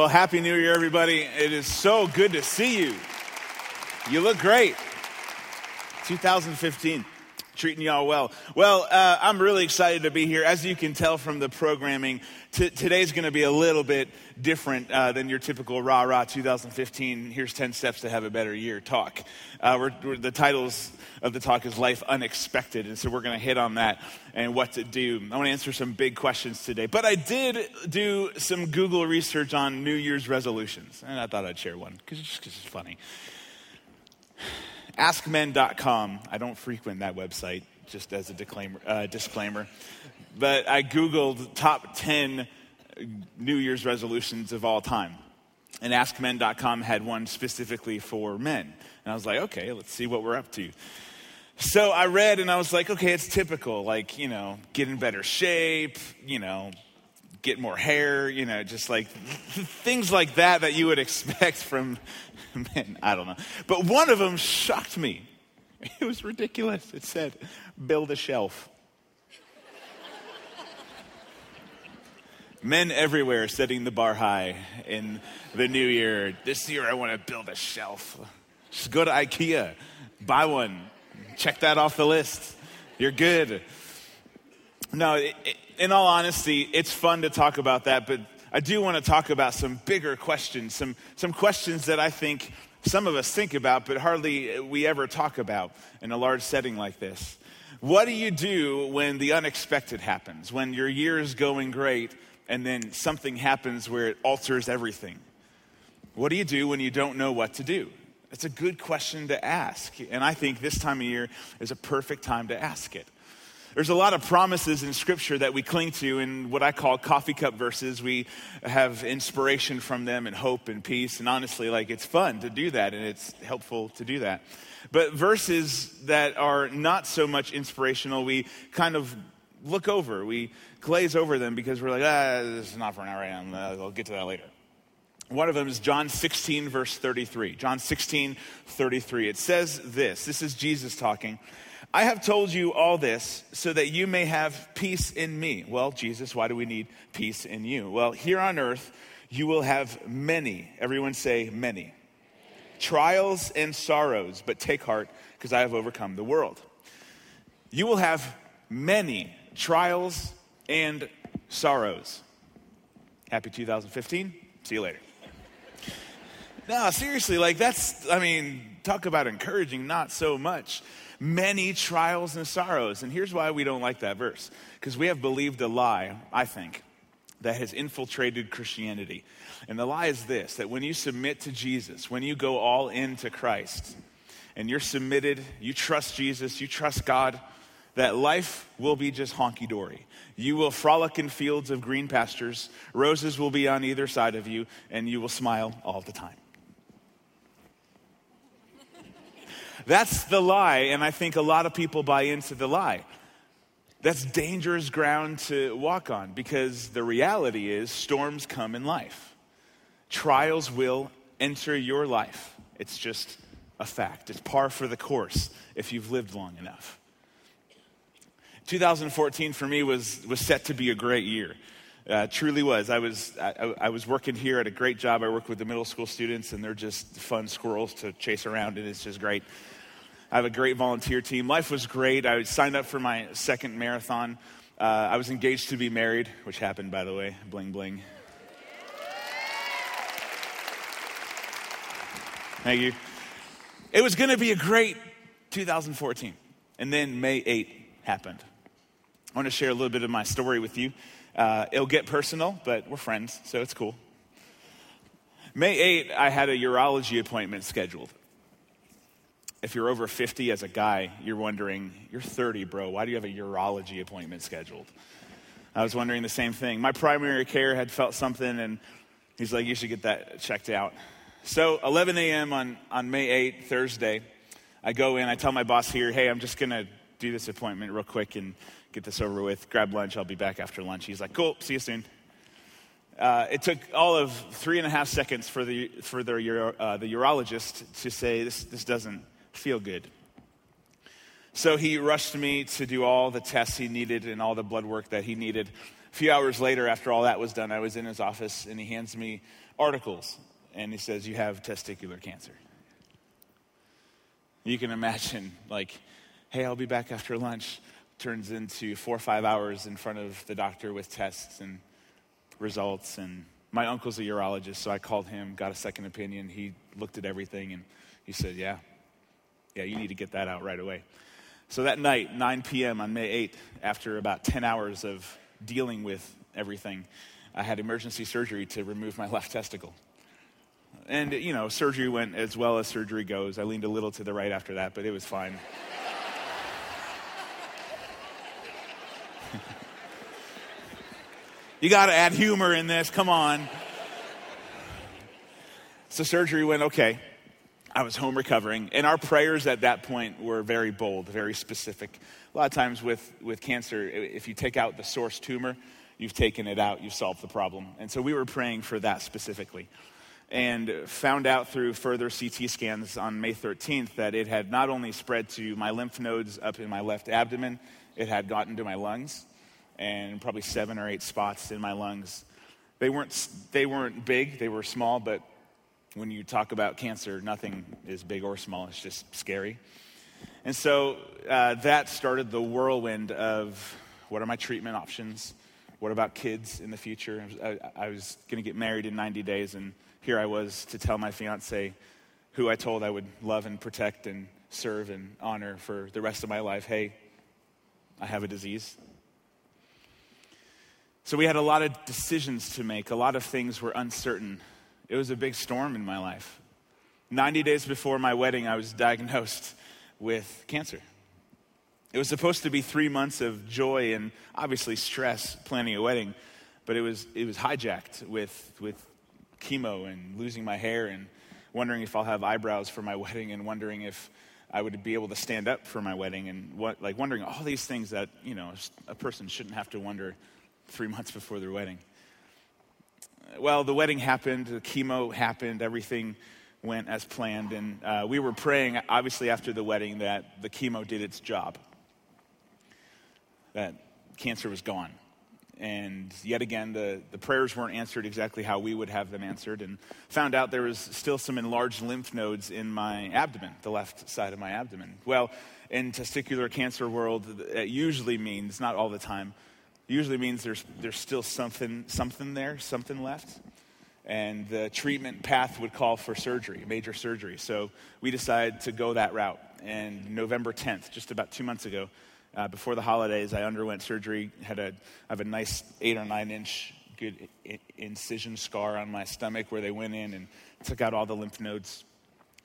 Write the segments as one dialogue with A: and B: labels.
A: Well, Happy New Year, everybody. It is so good to see you. You look great. 2015 treating y'all well. Well, uh, I'm really excited to be here. As you can tell from the programming, t- today's going to be a little bit different uh, than your typical rah rah 2015. Here's 10 steps to have a better year talk. Uh, we're, we're, the titles of the talk is Life Unexpected, and so we're going to hit on that and what to do. I want to answer some big questions today, but I did do some Google research on New Year's resolutions, and I thought I'd share one because it's, it's funny askmen.com. I don't frequent that website, just as a disclaimer. Uh, disclaimer. But I Googled top 10 New Year's resolutions of all time. And askmen.com had one specifically for men. And I was like, okay, let's see what we're up to. So I read and I was like, okay, it's typical. Like, you know, get in better shape, you know, get more hair, you know, just like things like that that you would expect from men. I don't know. But one of them shocked me. It was ridiculous. It said, build a shelf. Men everywhere setting the bar high in the new year. This year I want to build a shelf. Just go to IKEA, buy one, check that off the list. You're good. No, in all honesty, it's fun to talk about that, but I do want to talk about some bigger questions, some, some questions that I think some of us think about, but hardly uh, we ever talk about in a large setting like this. What do you do when the unexpected happens, when your year is going great and then something happens where it alters everything? What do you do when you don't know what to do? It's a good question to ask, and I think this time of year is a perfect time to ask it. There's a lot of promises in Scripture that we cling to in what I call coffee cup verses. We have inspiration from them and hope and peace. And honestly, like it's fun to do that and it's helpful to do that. But verses that are not so much inspirational, we kind of look over. We glaze over them because we're like, ah, this is not for now right now. I'll get to that later. One of them is John 16, verse 33. John 16, 33. It says this this is Jesus talking. I have told you all this so that you may have peace in me. Well, Jesus, why do we need peace in you? Well, here on earth, you will have many, everyone say many, trials and sorrows, but take heart because I have overcome the world. You will have many trials and sorrows. Happy 2015. See you later. No, seriously, like that's, I mean, talk about encouraging, not so much many trials and sorrows. And here's why we don't like that verse because we have believed a lie, I think, that has infiltrated Christianity. And the lie is this that when you submit to Jesus, when you go all into Christ, and you're submitted, you trust Jesus, you trust God, that life will be just honky dory. You will frolic in fields of green pastures, roses will be on either side of you, and you will smile all the time. That's the lie, and I think a lot of people buy into the lie. That's dangerous ground to walk on because the reality is storms come in life. Trials will enter your life. It's just a fact. It's par for the course if you've lived long enough. 2014 for me was, was set to be a great year. Uh, truly was. I was I, I, was working here at a great job. I work with the middle school students, and they're just fun squirrels to chase around, and it's just great. I have a great volunteer team. Life was great. I signed up for my second marathon. Uh, I was engaged to be married, which happened, by the way. Bling, bling. Thank you. It was going to be a great 2014. And then May 8 happened. I want to share a little bit of my story with you. Uh, it'll get personal, but we're friends, so it's cool. May 8, I had a urology appointment scheduled if you're over 50 as a guy, you're wondering, you're 30, bro. Why do you have a urology appointment scheduled? I was wondering the same thing. My primary care had felt something, and he's like, you should get that checked out. So, 11 a.m. on, on May 8th, Thursday, I go in, I tell my boss here, hey, I'm just going to do this appointment real quick and get this over with. Grab lunch, I'll be back after lunch. He's like, cool, see you soon. Uh, it took all of three and a half seconds for the, for the, uh, the urologist to say, this, this doesn't feel good. So he rushed me to do all the tests he needed and all the blood work that he needed. A few hours later, after all that was done, I was in his office and he hands me articles, and he says, You have testicular cancer. You can imagine, like, hey, I'll be back after lunch, turns into four or five hours in front of the doctor with tests and results. And my uncle's a urologist, so I called him, got a second opinion. He looked at everything and he said, Yeah, yeah, you need to get that out right away. So that night, 9 p.m. on May 8th, after about 10 hours of dealing with everything, I had emergency surgery to remove my left testicle. And, you know, surgery went as well as surgery goes. I leaned a little to the right after that, but it was fine. you got to add humor in this, come on. So surgery went okay. I was home recovering, and our prayers at that point were very bold, very specific. A lot of times with, with cancer, if you take out the source tumor, you've taken it out, you've solved the problem. And so we were praying for that specifically. And found out through further CT scans on May 13th that it had not only spread to my lymph nodes up in my left abdomen, it had gotten to my lungs, and probably seven or eight spots in my lungs. They weren't, they weren't big, they were small, but when you talk about cancer, nothing is big or small, it's just scary. And so uh, that started the whirlwind of what are my treatment options? What about kids in the future? I, I was going to get married in 90 days, and here I was to tell my fiance, who I told I would love and protect and serve and honor for the rest of my life, hey, I have a disease. So we had a lot of decisions to make, a lot of things were uncertain. It was a big storm in my life. 90 days before my wedding, I was diagnosed with cancer. It was supposed to be three months of joy and obviously stress planning a wedding, but it was, it was hijacked with, with chemo and losing my hair and wondering if I'll have eyebrows for my wedding and wondering if I would be able to stand up for my wedding and what, like wondering all these things that, you know, a person shouldn't have to wonder three months before their wedding well, the wedding happened, the chemo happened, everything went as planned. And uh, we were praying, obviously, after the wedding, that the chemo did its job, that cancer was gone. And yet again, the, the prayers weren't answered exactly how we would have them answered, and found out there was still some enlarged lymph nodes in my abdomen, the left side of my abdomen. Well, in testicular cancer world, it usually means, not all the time, usually means there's, there's still something, something there, something left. And the treatment path would call for surgery, major surgery. So we decided to go that route. And November 10th, just about two months ago, uh, before the holidays, I underwent surgery. Had a, I have a nice eight or nine inch good incision scar on my stomach where they went in and took out all the lymph nodes.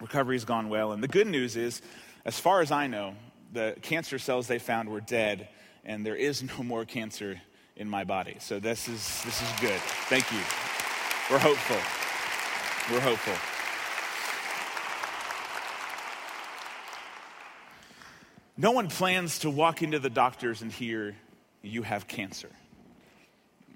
A: Recovery's gone well. And the good news is, as far as I know, the cancer cells they found were dead and there is no more cancer in my body. So this is this is good. Thank you. We're hopeful. We're hopeful. No one plans to walk into the doctors and hear you have cancer.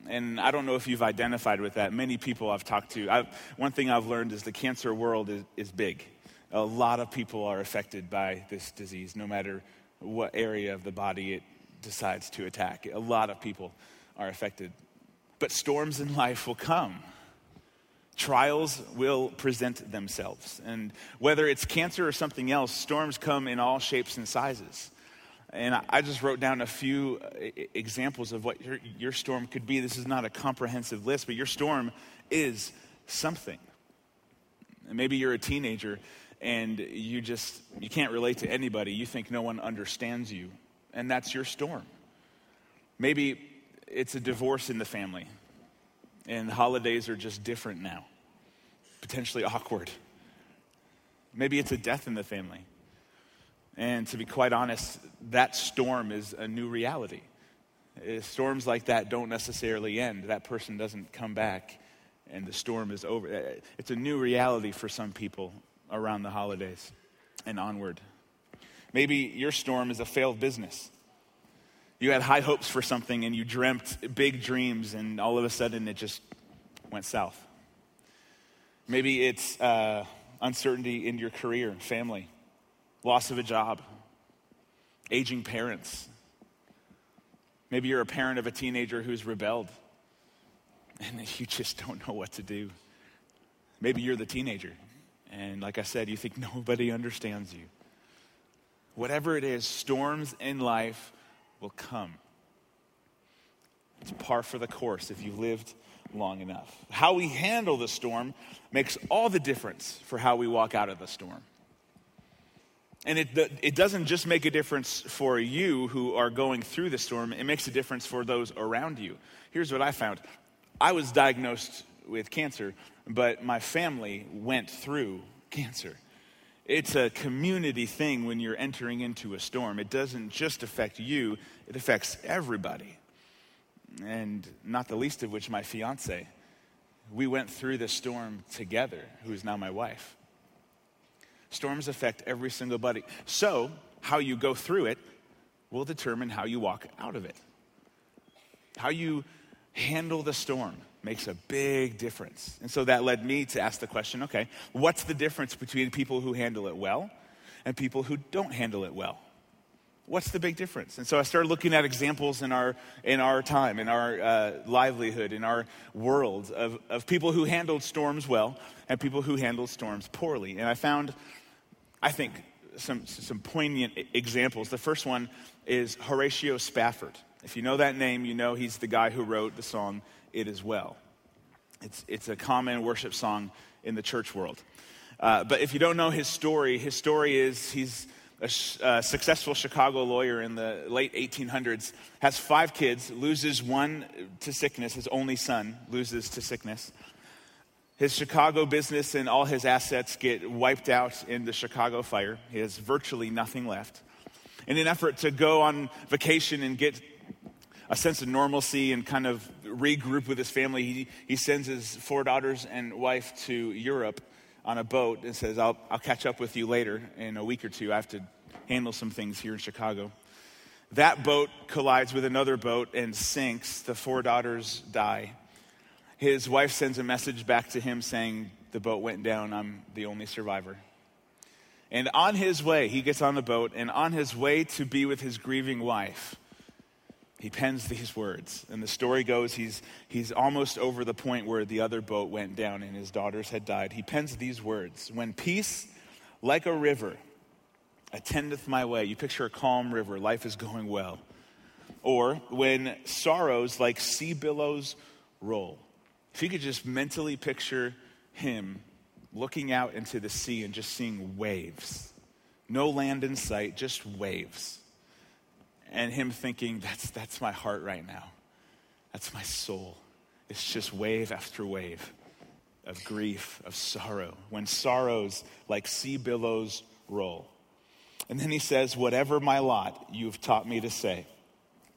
A: And I don't know if you've identified with that. Many people I've talked to, I've, one thing I've learned is the cancer world is, is big. A lot of people are affected by this disease, no matter what area of the body it decides to attack. A lot of people are affected. But storms in life will come. Trials will present themselves. And whether it's cancer or something else, storms come in all shapes and sizes. And I just wrote down a few uh, examples of what your, your storm could be. This is not a comprehensive list, but your storm is something. maybe you're a teenager and you just you can't relate to anybody. You think no one understands you and that's your storm. Maybe it's a divorce in the family, and holidays are just different now, potentially awkward. Maybe it's a death in the family. And to be quite honest, that storm is a new reality. Uh, storms like that don't necessarily end. That person doesn't come back and the storm is over. Uh, it's a new reality for some people around the holidays and onward. Maybe your storm is a failed business. You had high hopes for something and you dreamt big dreams, and all of a sudden it just went south. Maybe it's uh, uncertainty in your career, family, loss of a job, aging parents. Maybe you're a parent of a teenager who's rebelled and you just don't know what to do. Maybe you're the teenager. And like I said, you think nobody understands you. Whatever it is, storms in life will come. It's par for the course if you've lived long enough. How we handle the storm makes all the difference for how we walk out of the storm. And it, it doesn't just make a difference for you who are going through the storm, it makes a difference for those around you. Here's what I found I was diagnosed with cancer, but my family went through cancer. It's a community thing when you're entering into a storm. It doesn't just affect you, it affects everybody. And not the least of which, my fiance. We went through the storm together, who is now my wife. Storms affect every single body. So, how you go through it will determine how you walk out of it. How you handle the storm makes a big difference. And so that led me to ask the question okay, what's the difference between people who handle it well and people who don't handle it well? What's the big difference? And so I started looking at examples in our, in our time, in our uh, livelihood, in our world of, of people who handled storms well and people who handled storms poorly. And I found, I think, some, some poignant examples. The first one is Horatio Spafford. If you know that name, you know he's the guy who wrote the song It Is Well. It's, it's a common worship song in the church world. Uh, but if you don't know his story, his story is he's a, a successful Chicago lawyer in the late 1800s, has five kids, loses one to sickness, his only son loses to sickness. His Chicago business and all his assets get wiped out in the Chicago fire. He has virtually nothing left. In an effort to go on vacation and get a sense of normalcy and kind of regroup with his family, he, he sends his four daughters and wife to Europe on a boat and says, I'll, I'll catch up with you later in a week or two. I have to handle some things here in Chicago. That boat collides with another boat and sinks. The four daughters die. His wife sends a message back to him saying, The boat went down. I'm the only survivor. And on his way, he gets on the boat, and on his way to be with his grieving wife, he pens these words. And the story goes he's, he's almost over the point where the other boat went down and his daughters had died. He pens these words When peace, like a river, attendeth my way, you picture a calm river, life is going well. Or when sorrows like sea billows roll. If you could just mentally picture him looking out into the sea and just seeing waves, no land in sight, just waves and him thinking, that's, that's my heart right now. That's my soul. It's just wave after wave of grief, of sorrow, when sorrows like sea billows roll. And then he says, Whatever my lot, you've taught me to say,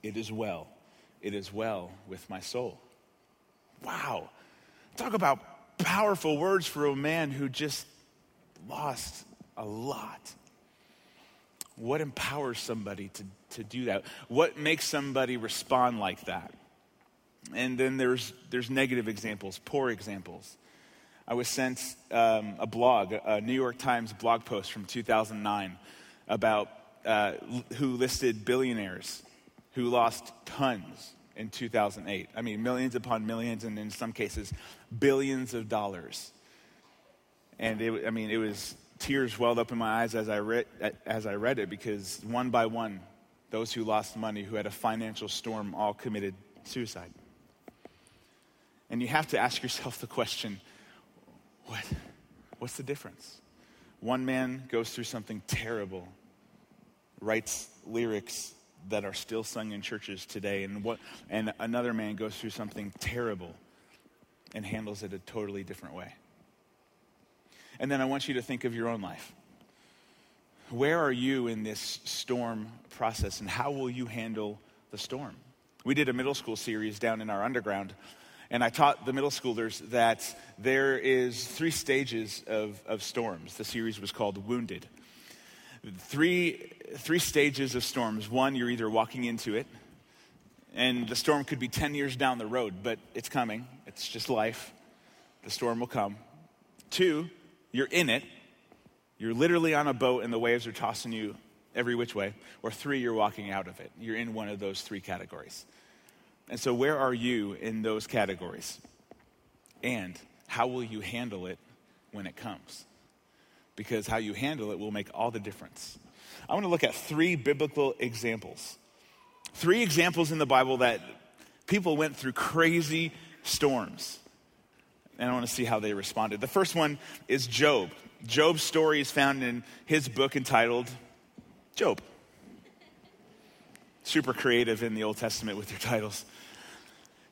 A: it is well. It is well with my soul. Wow. Talk about powerful words for a man who just lost a lot. What empowers somebody to to do that? What makes somebody respond like that? And then there's, there's negative examples, poor examples. I was sent um, a blog, a New York Times blog post from 2009 about uh, who listed billionaires who lost tons in 2008. I mean, millions upon millions, and in some cases, billions of dollars. And it, I mean, it was tears welled up in my eyes as I read, as I read it because one by one, those who lost money, who had a financial storm, all committed suicide. And you have to ask yourself the question what? What's the difference? One man goes through something terrible, writes lyrics that are still sung in churches today, and, what, and another man goes through something terrible and handles it a totally different way. And then I want you to think of your own life. Where are you in this storm process, and how will you handle the storm? We did a middle school series down in our underground, and I taught the middle schoolers that there is three stages of, of storms. The series was called Wounded. Three, three stages of storms. One, you're either walking into it, and the storm could be 10 years down the road, but it's coming. It's just life. The storm will come. Two, you're in it, you're literally on a boat and the waves are tossing you every which way. Or three, you're walking out of it. You're in one of those three categories. And so, where are you in those categories? And how will you handle it when it comes. Because how you handle it will make all the difference. I want to look at three biblical examples. Three examples in the Bible that people went through crazy storms. And I want to see how they responded. The first one is Job. Job's story is found in his book entitled Job. Super creative in the Old Testament with your titles.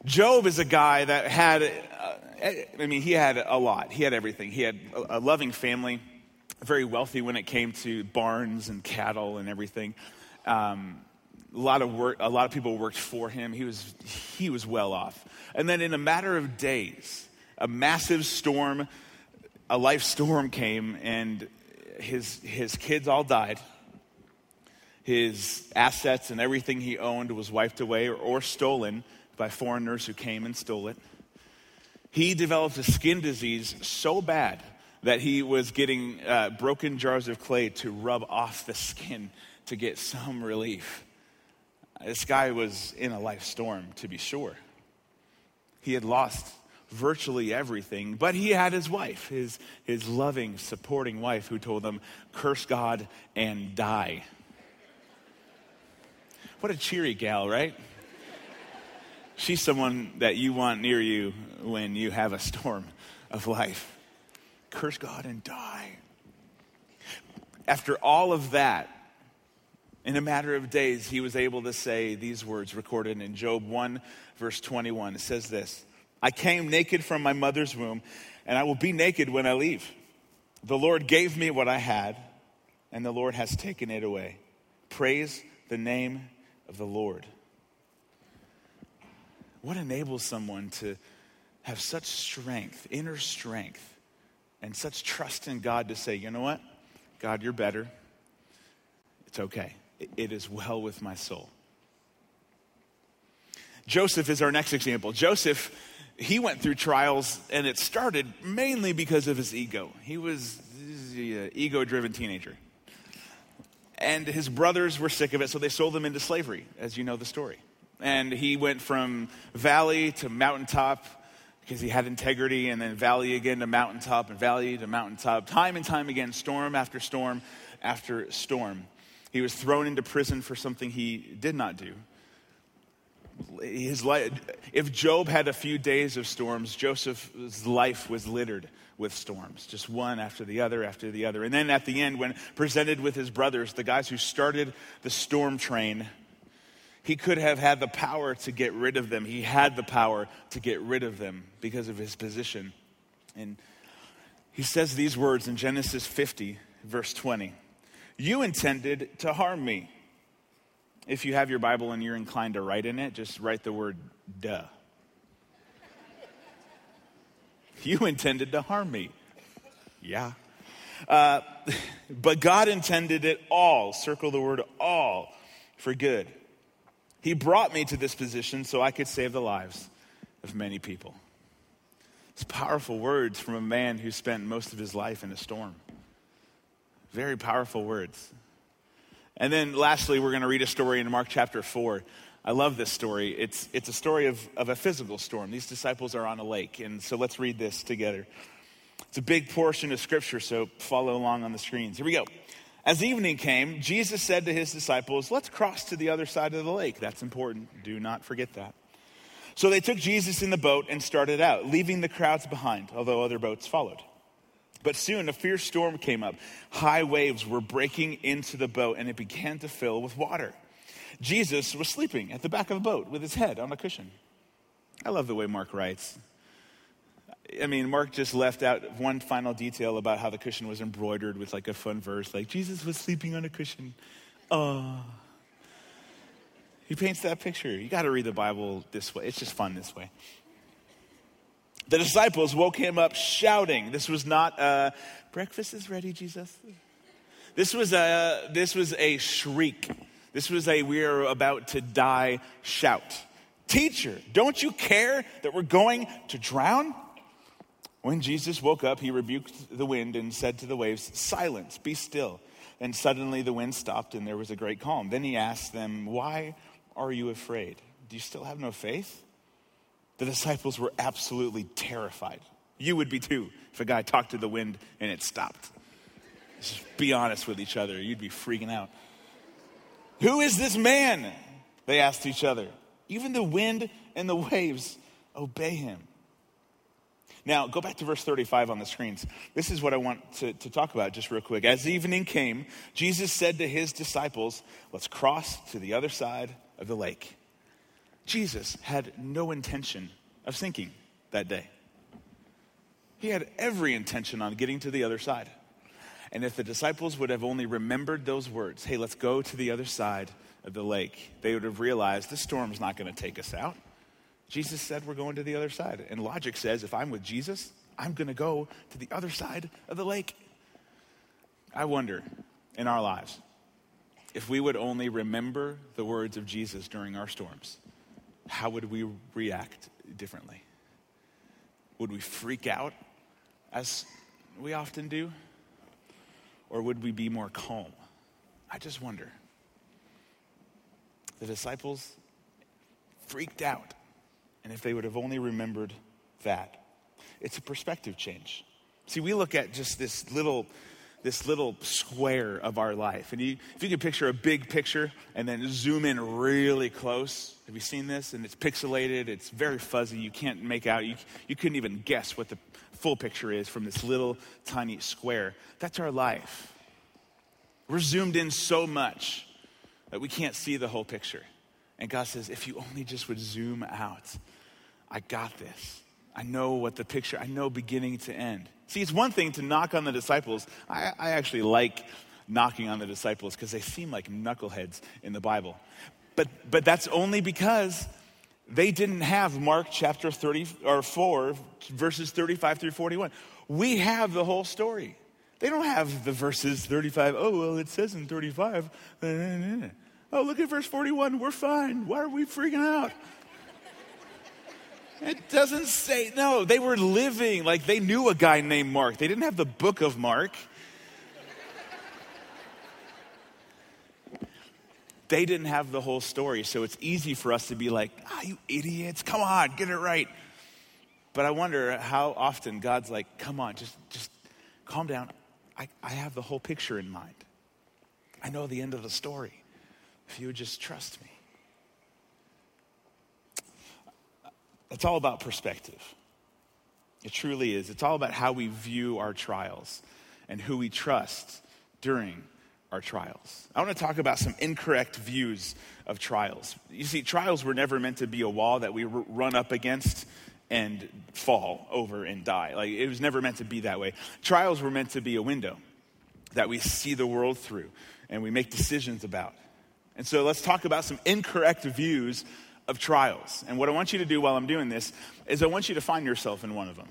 A: Job is a guy that had, uh, I mean, he had a lot. He had everything. He had a, loving family, very wealthy when it came to barns and cattle and everything. Um, a lot of work, a lot of people worked for him. He was, he was well off. And then in a matter of days, a massive storm, a life storm came, and his, his kids all died. His assets and everything he owned was wiped away or, or stolen by foreigners who came and stole it. He developed a skin disease so bad that he was getting uh, broken jars of clay to rub off the skin to get some relief. This guy was in a life storm, to be sure. He had lost virtually everything, but he had his wife, his, his loving, supporting wife, who told him, Curse God and die. What a cheery gal, right? She's someone that you want near you when you have a storm of life. Curse God and die. After all of that, in a matter of days, he was able to say these words recorded in Job 1, verse 21. It says this I came naked from my mother's womb, and I will be naked when I leave. The Lord gave me what I had, and the Lord has taken it away. Praise the name of the Lord. What enables someone to have such strength, inner strength, and such trust in God to say, you know what? God, you're better. It's okay it is well with my soul. Joseph is our next example. Joseph, he went through trials, and it started mainly because of his ego. He was an ego driven teenager. And his brothers were sick of it, so they sold him into slavery, as you know the story. And he went from valley to mountaintop because he had integrity, and then valley again to mountaintop, and valley to mountaintop, time and time again, storm after storm after storm. He was thrown into prison for something he did not do. His life, if Job had a few days of storms, Joseph's life was littered with storms, just one after the other after the other. And then at the end, when presented with his brothers, the guys who started the storm train, he could have had the power to get rid of them. He had the power to get rid of them because of his position. And he says these words in Genesis 50, verse 20. You intended to harm me. If you have your Bible and you're inclined to write in it, just write the word duh. You intended to harm me. Yeah. Uh, but God intended it all, circle the word all, for good. He brought me to this position so I could save the lives of many people. It's powerful words from a man who spent most of his life in a storm. Very powerful words. And then lastly, we're going to read a story in Mark chapter 4. I love this story. It's, it's a story of, of a physical storm. These disciples are on a lake. And so let's read this together. It's a big portion of scripture, so follow along on the screens. Here we go. As evening came, Jesus said to his disciples, Let's cross to the other side of the lake. That's important. Do not forget that. So they took Jesus in the boat and started out, leaving the crowds behind, although other boats followed. But soon a fierce storm came up. High waves were breaking into the boat, and it began to fill with water. Jesus was sleeping at the back of the boat with his head on a cushion. I love the way Mark writes. I mean, Mark just left out one final detail about how the cushion was embroidered with like a fun verse, like Jesus was sleeping on a cushion. Oh. He paints that picture. You got to read the Bible this way. It's just fun this way. The disciples woke him up shouting. This was not a, breakfast is ready, Jesus. This was a, this was a shriek. This was a we are about to die shout. Teacher, don't you care that we're going to drown? When Jesus woke up, he rebuked the wind and said to the waves, Silence, be still. And suddenly the wind stopped and there was a great calm. Then he asked them, Why are you afraid? Do you still have no faith? The disciples were absolutely terrified, You would be too if a guy talked to the wind and it stopped. Just be honest with each other. You'd be freaking out. Who is this man? They asked each other. Even the wind and the waves obey him. Now, go back to verse 35 on the screens. This is what I want to, to talk about just real quick. As evening came, Jesus said to his disciples, Let's cross to the other side of the lake. Jesus had no intention of sinking that day. He had every intention on getting to the other side. And if the disciples would have only remembered those words, hey, let's go to the other side of the lake, they would have realized this storm's not going to take us out. Jesus said we're going to the other side. And logic says if I'm with Jesus, I'm going to go to the other side of the lake. I wonder in our lives if we would only remember the words of Jesus during our storms, how would we react differently? Would we freak out as we often do? Or would we be more calm? I just wonder. The disciples freaked out and if they would have only remembered that, it's a perspective change. See, we look at just this little this little square of our life. And you, if you can picture a big picture and then zoom in really close, have you seen this? And it's pixelated, it's very fuzzy, you can't make out, you, you couldn't even guess what the full picture is from this little tiny square. That's our life. We're zoomed in so much that we can't see the whole picture. And God says, if you only just would zoom out, I got this. I know what the picture, I know beginning to end. See, it's one thing to knock on the disciples. I, I actually like knocking on the disciples because they seem like knuckleheads in the Bible. But, but that's only because they didn't have Mark chapter 30 or 4, verses 35 through 41. We have the whole story. They don't have the verses 35. Oh, well, it says in 35. Oh, look at verse 41. We're fine. Why are we freaking out? It doesn't say, no, they were living like they knew a guy named Mark. They didn't have the book of Mark. They didn't have the whole story, so it's easy for us to be like, ah, you idiots, come on, get it right. But I wonder how often God's like, come on, just, just calm down. I, I have the whole picture in mind. I know the end of the story if you would just trust me. It's all about perspective. It truly is. It's all about how we view our trials and who we trust during our trials. I want to talk about some incorrect views of trials. You see, trials were never meant to be a wall that we run up against and fall over and die. Like it was never meant to be that way. Trials were meant to be a window that we see the world through and we make decisions about. And so let's talk about some incorrect views of trials. And what I want you to do while I'm doing this is I want you to find yourself in one of them.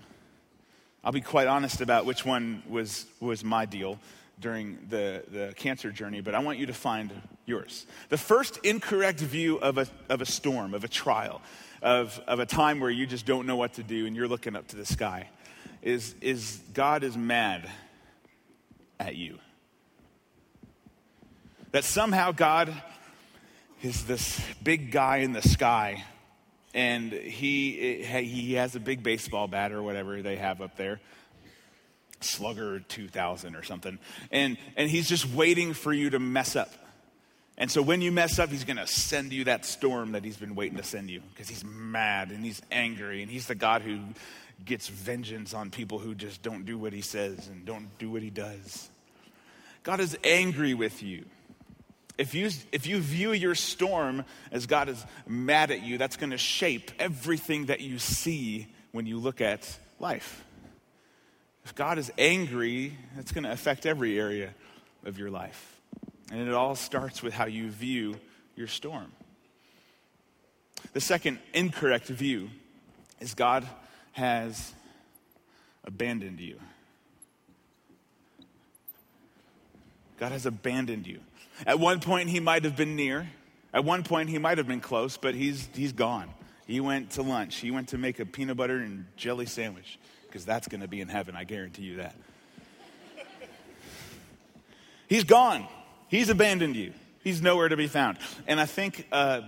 A: I'll be quite honest about which one was, was my deal during the, the cancer journey, but I want you to find yours. The first incorrect view of a, of a storm, of a trial, of, of a time where you just don't know what to do and you're looking up to the sky is, is God is mad at you. That somehow God is this big guy in the sky, and he, he has a big baseball bat or whatever they have up there. Slugger 2000 or something. And, and he's just waiting for you to mess up. And so when you mess up, he's going to send you that storm that he's been waiting to send you because he's mad and he's angry and he's the God who gets vengeance on people who just don't do what he says and don't do what he does. God is angry with you if you, if you view your storm as God is mad at you, that's going to shape everything that you see when you look at life. If God is angry, that's going to affect every area of your life. And it all starts with how you view your storm. The second incorrect view is God has abandoned you. God has abandoned you. At one point, he might have been near. At one point, he might have been close, but he's, he's gone. He went to lunch. He went to make a peanut butter and jelly sandwich because that's going to be in heaven. I guarantee you that. he's gone. He's abandoned you. He's nowhere to be found. And I think uh,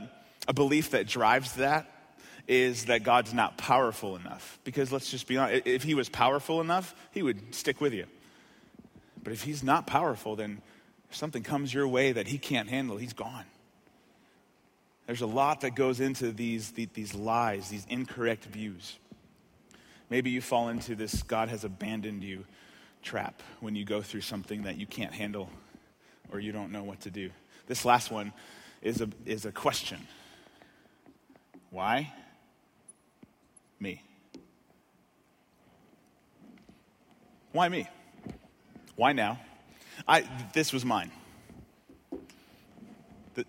A: a belief that drives that is that God's not powerful enough. Because let's just be honest, if he was powerful enough, he would stick with you. But if he's not powerful, then if something comes your way that he can't handle, he's gone. There's a lot that goes into these, these lies, these incorrect views. Maybe you fall into this God has abandoned you trap when you go through something that you can't handle or you don't know what to do. This last one is a, is a question Why? Me. Why me? Why now? I, this was mine. Uh,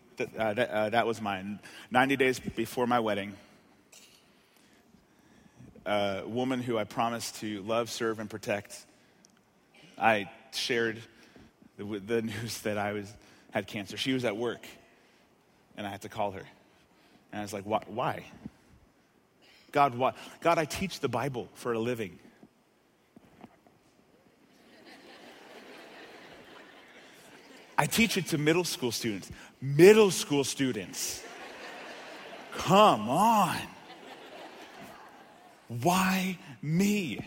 A: that, uh, that was mine. 90 days before my wedding, a woman who I promised to love, serve, and protect, I shared the, the news that I was, had cancer. She was at work, and I had to call her. And I was like, What why? God, why? God, I teach the Bible for a living. I teach it to middle school students. Middle school students. Come on. Why me?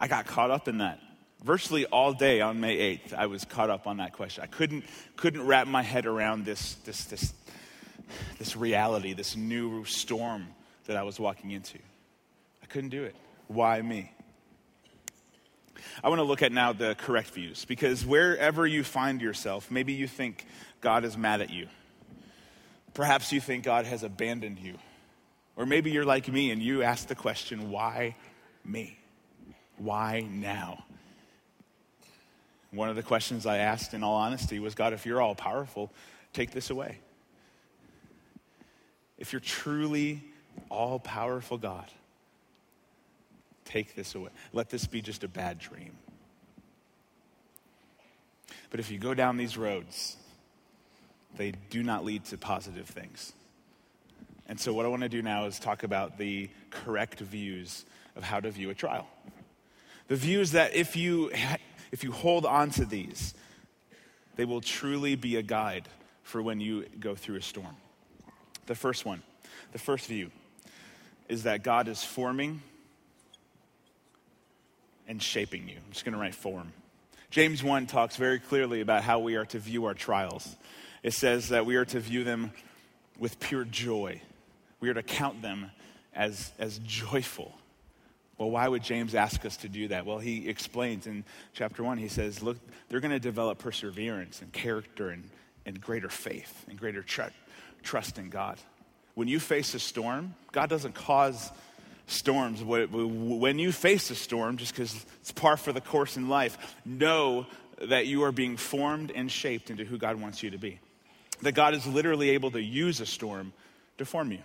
A: I got caught up in that. Virtually all day on May 8th, I was caught up on that question. I couldn't, couldn't wrap my head around this, this, this, this reality, this new storm that I was walking into. I couldn't do it. Why me? I want to look at now the correct views because wherever you find yourself, maybe you think God is mad at you. Perhaps you think God has abandoned you. Or maybe you're like me and you ask the question, why me? Why now? One of the questions I asked, in all honesty, was God, if you're all powerful, take this away. If you're truly all powerful God, take this away. Let this be just a bad dream. But if you go down these roads, they do not lead to positive things. And so, what I want to do now is talk about the correct views of how to view a trial. The views that if you, if you hold on to these, they will truly be a guide for when you go through a storm. The first one, the first view, is that God is forming and shaping you. I'm just going to write form. James 1 talks very clearly about how we are to view our trials. It says that we are to view them with pure joy we are to count them as, as joyful. Well, why would James ask us to do that? Well, he explains in chapter one, he says, look, they're going to develop perseverance and character and, and greater faith and greater tr- trust in God. When you face a storm, God doesn't cause storms. When you face a storm, just because it's par for the course in life, know that you are being formed and shaped into who God wants you to be. That God is literally able to use a storm to form you.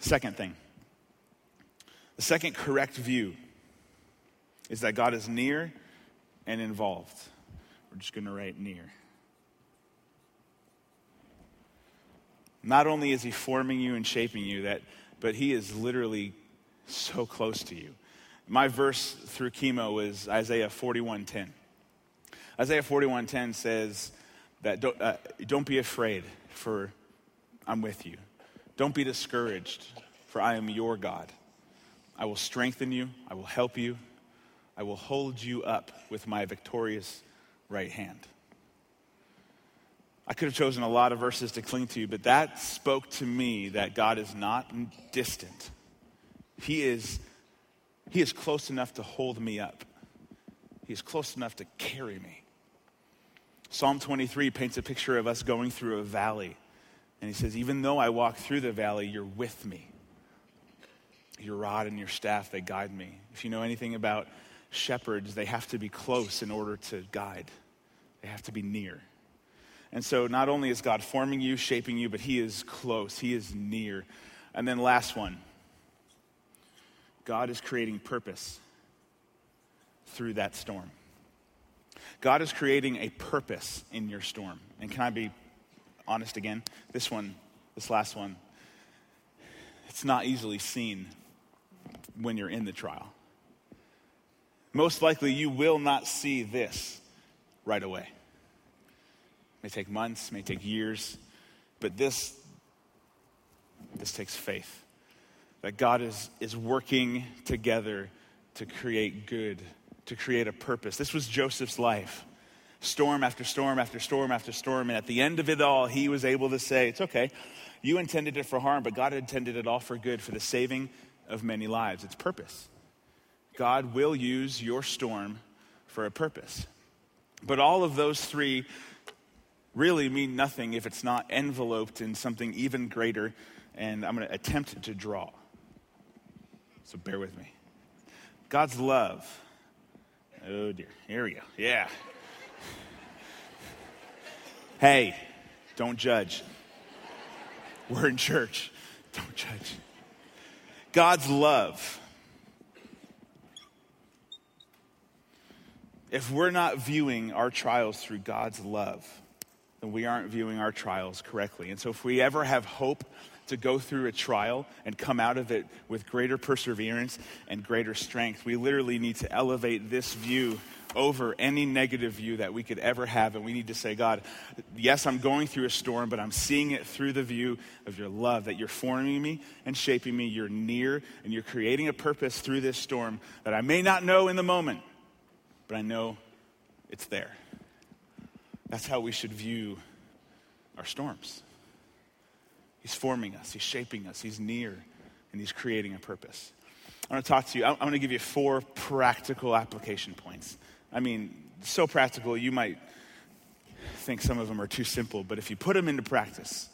A: Second thing the second correct view is that God is near and involved. We're just going to write near. Not only is he forming you and shaping you, that, but he is literally so close to you. My verse through chemo is Isaiah 41:10. Isaiah 41:10 says that don't, uh, don't be afraid, for I'm with you. Don't be discouraged, for I am your God. I will strengthen you, I will help you, I will hold you up with my victorious right hand. I could have chosen a lot of verses to cling to, but that spoke to me that God is not distant. He is, he is close enough to hold me up. He is close enough to carry me. Psalm 23 paints a picture of us going through a valley and he says, Even though I walk through the valley, you're with me. Your rod and your staff, they guide me. If you know anything about shepherds, they have to be close in order to guide, they have to be near. And so, not only is God forming you, shaping you, but He is close, He is near. And then, last one God is creating purpose through that storm. God is creating a purpose in your storm. And can I be honest again, this one, this last one, it's not easily seen when you're in the trial. Most likely, you will not see this right away. May take months, may take years, but this, This takes faith. That God is, is working together to create good, to create a purpose. This was Joseph's life. Storm after storm after storm after storm. And at the end of it all, he was able to say, It's okay. You intended it for harm, but God intended it all for good, for the saving of many lives. It's purpose. God will use your storm for a purpose. But all of those three really mean nothing if it's not enveloped in something even greater, and I'm going to attempt to draw. So bear with me. God's love. Oh dear. Here we go. Yeah. hey, don't judge. We're in church. Don't judge. God's love. If we're not viewing our trials through God's love, then we aren't viewing our trials correctly. And so, if we ever have hope to go through a trial and come out of it with greater perseverance and greater strength, we literally need to elevate this view over any negative view that we could ever have. And we need to say, God, yes, I'm going through a storm, but I'm seeing it through the view of your love, that you're forming me and shaping me. You're near and you're creating a purpose through this storm that I may not know in the moment, but I know it's there. That's how we should view our storms. He's forming us, He's shaping us, He's near, and He's creating a purpose. I want to talk to you. I'm going to give you four practical application points. I mean, so practical, you might think some of them are too simple, but if you put them into practice,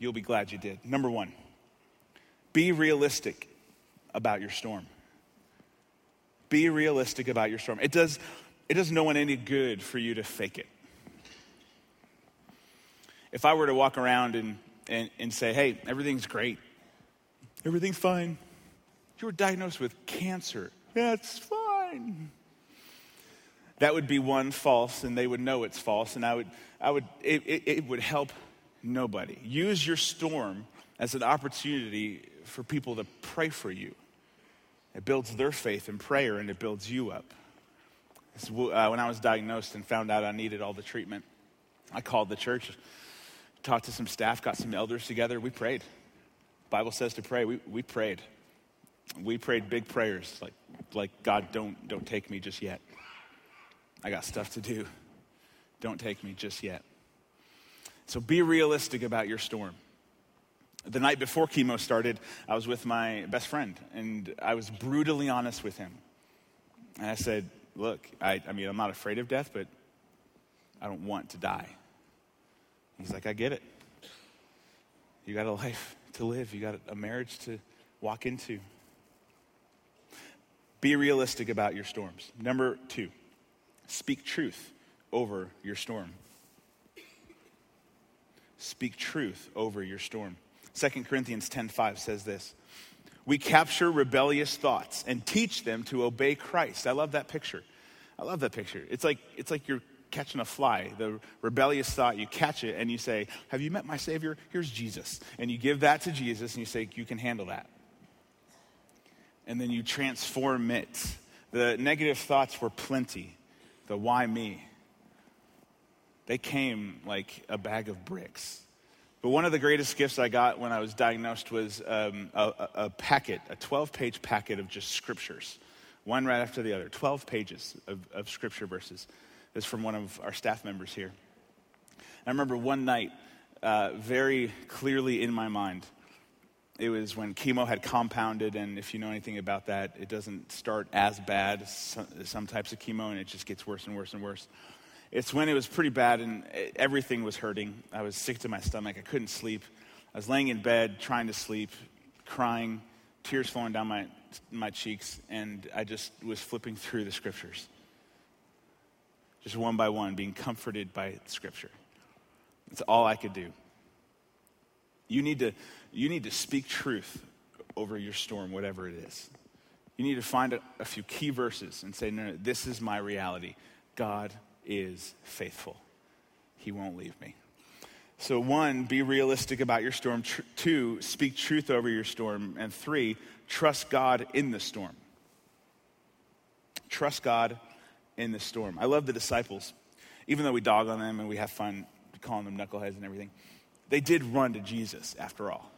A: you'll be glad you did. Number one, be realistic about your storm. Be realistic about your storm. It does, it does no one any good for you to fake it. If I were to walk around and, and, and say, hey, everything's great, everything's fine, you were diagnosed with cancer, that's fine. That would be one false, and they would know it's false, and I would, I would, it, it, it would help nobody. Use your storm as an opportunity for people to pray for you. It builds their faith in prayer, and it builds you up. Uh, when I was diagnosed and found out I needed all the treatment, I called the church talked to some staff, got some elders together. We prayed. Bible says to pray. We, we prayed. We prayed big prayers like, like God, don't, don't take me just yet. I got stuff to do. Don't take me just yet. So be realistic about your storm. The night before chemo started, I was with my best friend, and I was brutally honest with him. And I said, Look, I, I mean, I'm not afraid of death, but I don't want to die. He's like, I get it. You got a life to live, you got a marriage to walk into. Be realistic about your storms. Number two, speak truth over your storm. Speak truth over your storm. 2 Corinthians 10:5 says this. We capture rebellious thoughts and teach them to obey Christ. I love that picture. I love that picture. It's like it's like you're catching a fly, the rebellious thought, you catch it and you say, Have you met my Savior? Here's Jesus. And you give that to Jesus and you say, You can handle that. And then you transform it. The negative thoughts were plenty. The why me? They came like a bag of bricks. But one of the greatest gifts I got when I was diagnosed was um, a, a packet, a 12 page packet of just scriptures, one right after the other, 12 pages of, of scripture verses is from one of our staff members here. I remember one night, uh, very clearly in my mind, it was when chemo had compounded, and if you know anything about that, it doesn't start as bad as some, some types of chemo, and it just gets worse and worse and worse. It's when it was pretty bad, and everything was hurting. I was sick to my stomach. I couldn't sleep. I was laying in bed trying to sleep, crying, tears falling down my, my cheeks, and I just was flipping through the scriptures just one by one, being comforted by Scripture. That's all I could do. You need to, you need to speak truth over your storm, whatever it is. You need to find a, a few key verses and say, no, no, this is my reality. God is faithful, He won't leave me. So, one, be realistic about your storm. Tr- two, speak truth over your storm. And three, trust God in the storm. Trust God in the storm. I love the disciples. Even though we dog on them and we have fun calling them knuckleheads and everything, they did run to Jesus after all.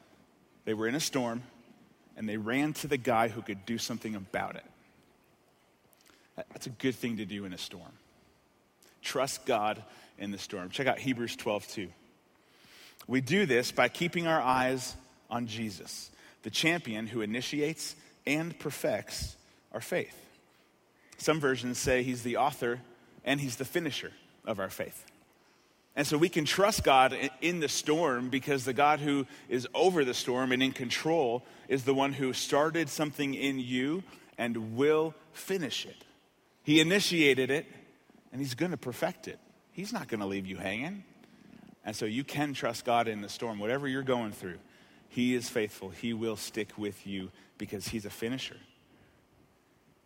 A: They were in a storm, and they ran to the guy who could do something about it. That's a good thing to do in a storm. Trust God in the storm. Check out Hebrews 12, 2. We do this by keeping our eyes on Jesus, the champion who initiates and perfects our faith. Some versions say he's the author and he's the finisher of our faith. And so we can trust God in the storm because the God who is over the storm and in control is the one who started something in you and will finish it. He initiated it and he's going to perfect it. He's not going to leave you hanging. And so you can trust God in the storm, whatever you're going through. He is faithful. He will stick with you because he's a finisher,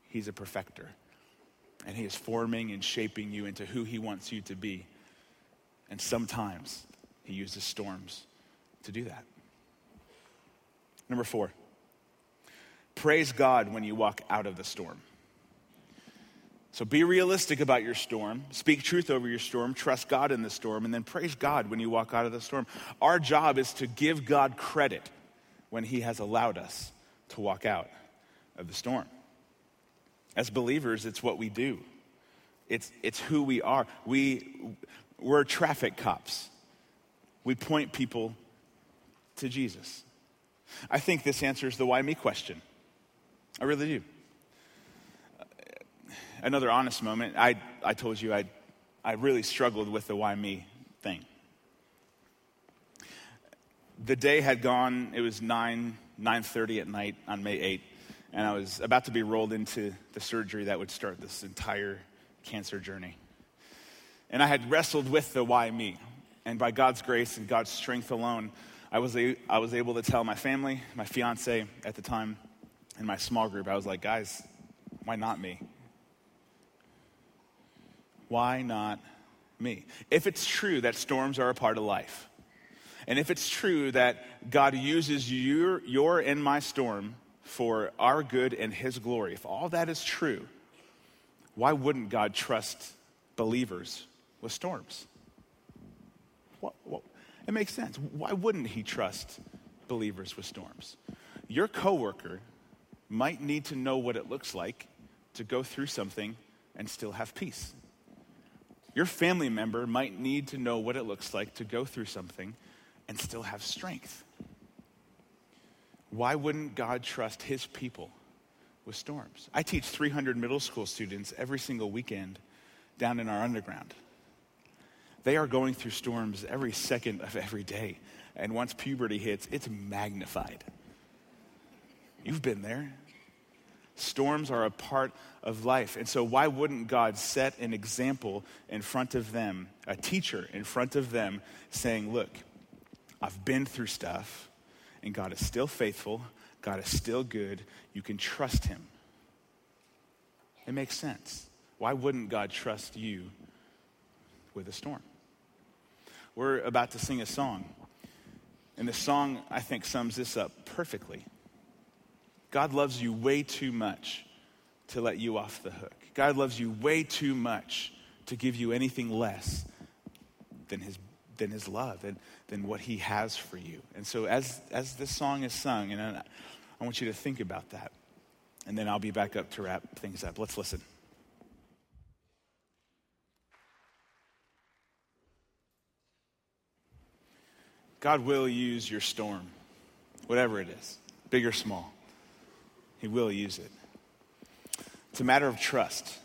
A: he's a perfecter. And he is forming and shaping you into who he wants you to be. And sometimes he uses storms to do that. Number four, praise God when you walk out of the storm. So be realistic about your storm, speak truth over your storm, trust God in the storm, and then praise God when you walk out of the storm. Our job is to give God credit when He has allowed us to walk out of the storm. As believers, it's what we do. It's, it's who we are. We, we're traffic cops. We point people to Jesus. I think this answers the why me question. I really do another honest moment. I, I told you I, I really struggled with the why me thing. The day had gone, it was 9, 9.30 at night on May 8th, and I was about to be rolled into the surgery that would start this entire cancer journey. And I had wrestled with the why me. And by God's grace and God's strength alone, I was, a, I was able to tell my family, my fiance at the time, and my small group, I was like, guys, why not me? Why not me? If it's true that storms are a part of life, and if it's true that God uses your, your and my storm for our good and His glory, if all that is true, why wouldn't God trust believers with storms? What, what, it makes sense. Why wouldn't He trust believers with storms? Your coworker might need to know what it looks like to go through something and still have peace. Your family member might need to know what it looks like to go through something and still have strength. Why wouldn't God trust his people with storms? I teach 300 middle school students every single weekend down in our underground. They are going through storms every second of every day. And once puberty hits, it's magnified. You've been there. Storms are a part of life. And so, why wouldn't God set an example in front of them, a teacher in front of them, saying, Look, I've been through stuff, and God is still faithful, God is still good, you can trust Him. It makes sense. Why wouldn't God trust you with a storm? We're about to sing a song. And the song, I think, sums this up perfectly. God loves you way too much to let you off the hook. God loves you way too much to give you anything less than his, than his love, than, than what he has for you. And so as, as this song is sung, and I, I want you to think about that. And then I'll be back up to wrap things up. Let's listen. God will use your storm, whatever it is, big or small. He will use it. It's a matter of trust.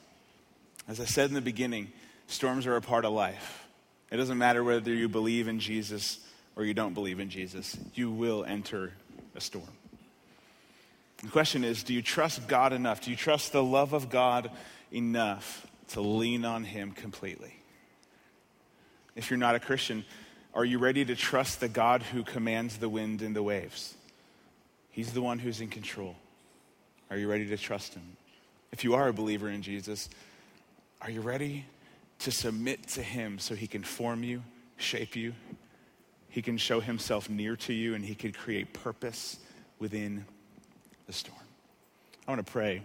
A: As I said in the beginning, storms are a part of life. It doesn't matter whether you believe in Jesus or you don't believe in Jesus, you will enter a storm. The question is do you trust God enough? Do you trust the love of God enough to lean on Him completely? If you're not a Christian, are you ready to trust the God who commands the wind and the waves? He's the one who's in control. Are you ready to trust Him? If you are a believer in Jesus, are you ready to submit to Him so He can form you, shape you? He can show Himself near to you and He can create purpose within the storm. I want to pray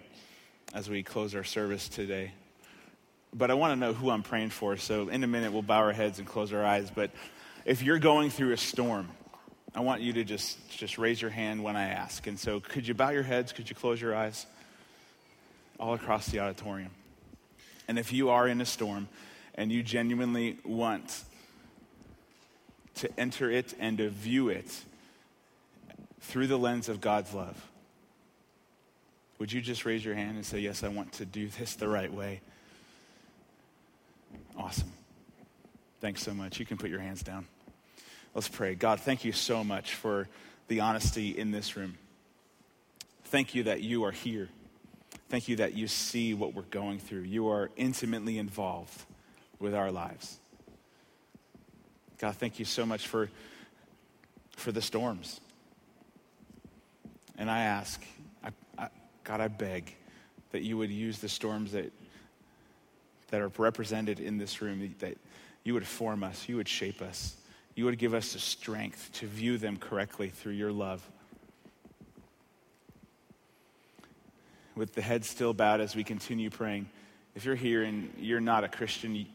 A: as we close our service today. But I want to know who I'm praying for. So in a minute, we'll bow our heads and close our eyes. But if you're going through a storm, I want you to just, just raise your hand when I ask. And so, could you bow your heads? Could you close your eyes? All across the auditorium. And if you are in a storm and you genuinely want to enter it and to view it through the lens of God's love, would you just raise your hand and say, Yes, I want to do this the right way? Awesome. Thanks so much. You can put your hands down. Let's pray. God, thank you so much for the honesty in this room. Thank you that you are here. Thank you that you see what we're going through. You are intimately involved with our lives. God, thank you so much for, for the storms. And I ask, I, I, God, I beg that you would use the storms that, that are represented in this room, that you would form us, you would shape us you would give us the strength to view them correctly through your love. With the head still bowed as we continue praying, if you're here and you're not a Christian,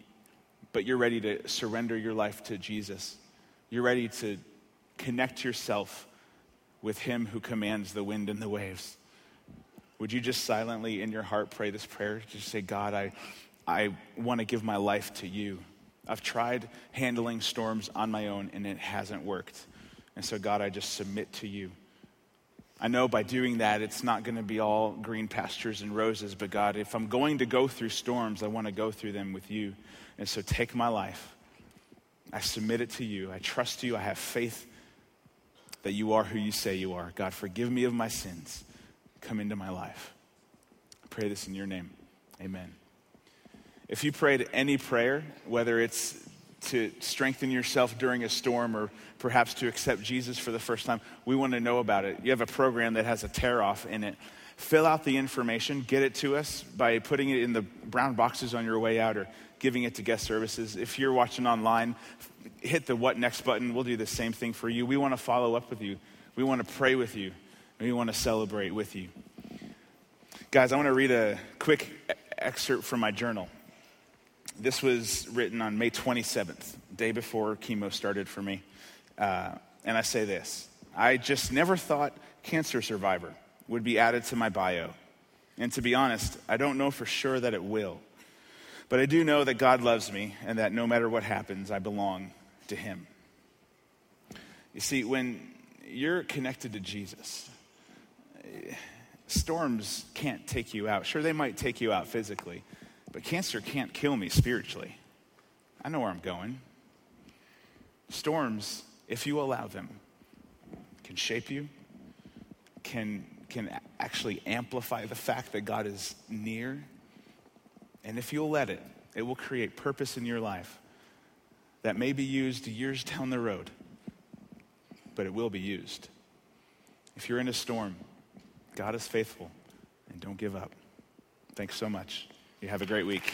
A: but you're ready to surrender your life to Jesus, you're ready to connect yourself with Him who commands the wind and the waves. Would you just silently in your heart pray this prayer? Just say, God, I, I want to give my life to you. I've tried handling storms on my own and it hasn't worked. And so, God, I just submit to you. I know by doing that, it's not going to be all green pastures and roses, but God, if I'm going to go through storms, I want to go through them with you. And so, take my life. I submit it to you. I trust you. I have faith that you are who you say you are. God, forgive me of my sins. Come into my life. I pray this in your name. Amen. If you prayed any prayer, whether it's to strengthen yourself during a storm or perhaps to accept Jesus for the first time, we want to know about it. You have a program that has a tear off in it. Fill out the information, get it to us by putting it in the brown boxes on your way out or giving it to guest services. If you're watching online, hit the what next button. We'll do the same thing for you. We want to follow up with you, we want to pray with you, we want to celebrate with you. Guys, I want to read a quick excerpt from my journal. This was written on May 27th, day before chemo started for me. Uh, and I say this I just never thought cancer survivor would be added to my bio. And to be honest, I don't know for sure that it will. But I do know that God loves me and that no matter what happens, I belong to Him. You see, when you're connected to Jesus, storms can't take you out. Sure, they might take you out physically, but cancer can't kill me spiritually. I know where I'm going. Storms, if you allow them, can shape you, can, can actually amplify the fact that God is near. And if you'll let it, it will create purpose in your life that may be used years down the road, but it will be used. If you're in a storm, God is faithful and don't give up. Thanks so much. You have a great week.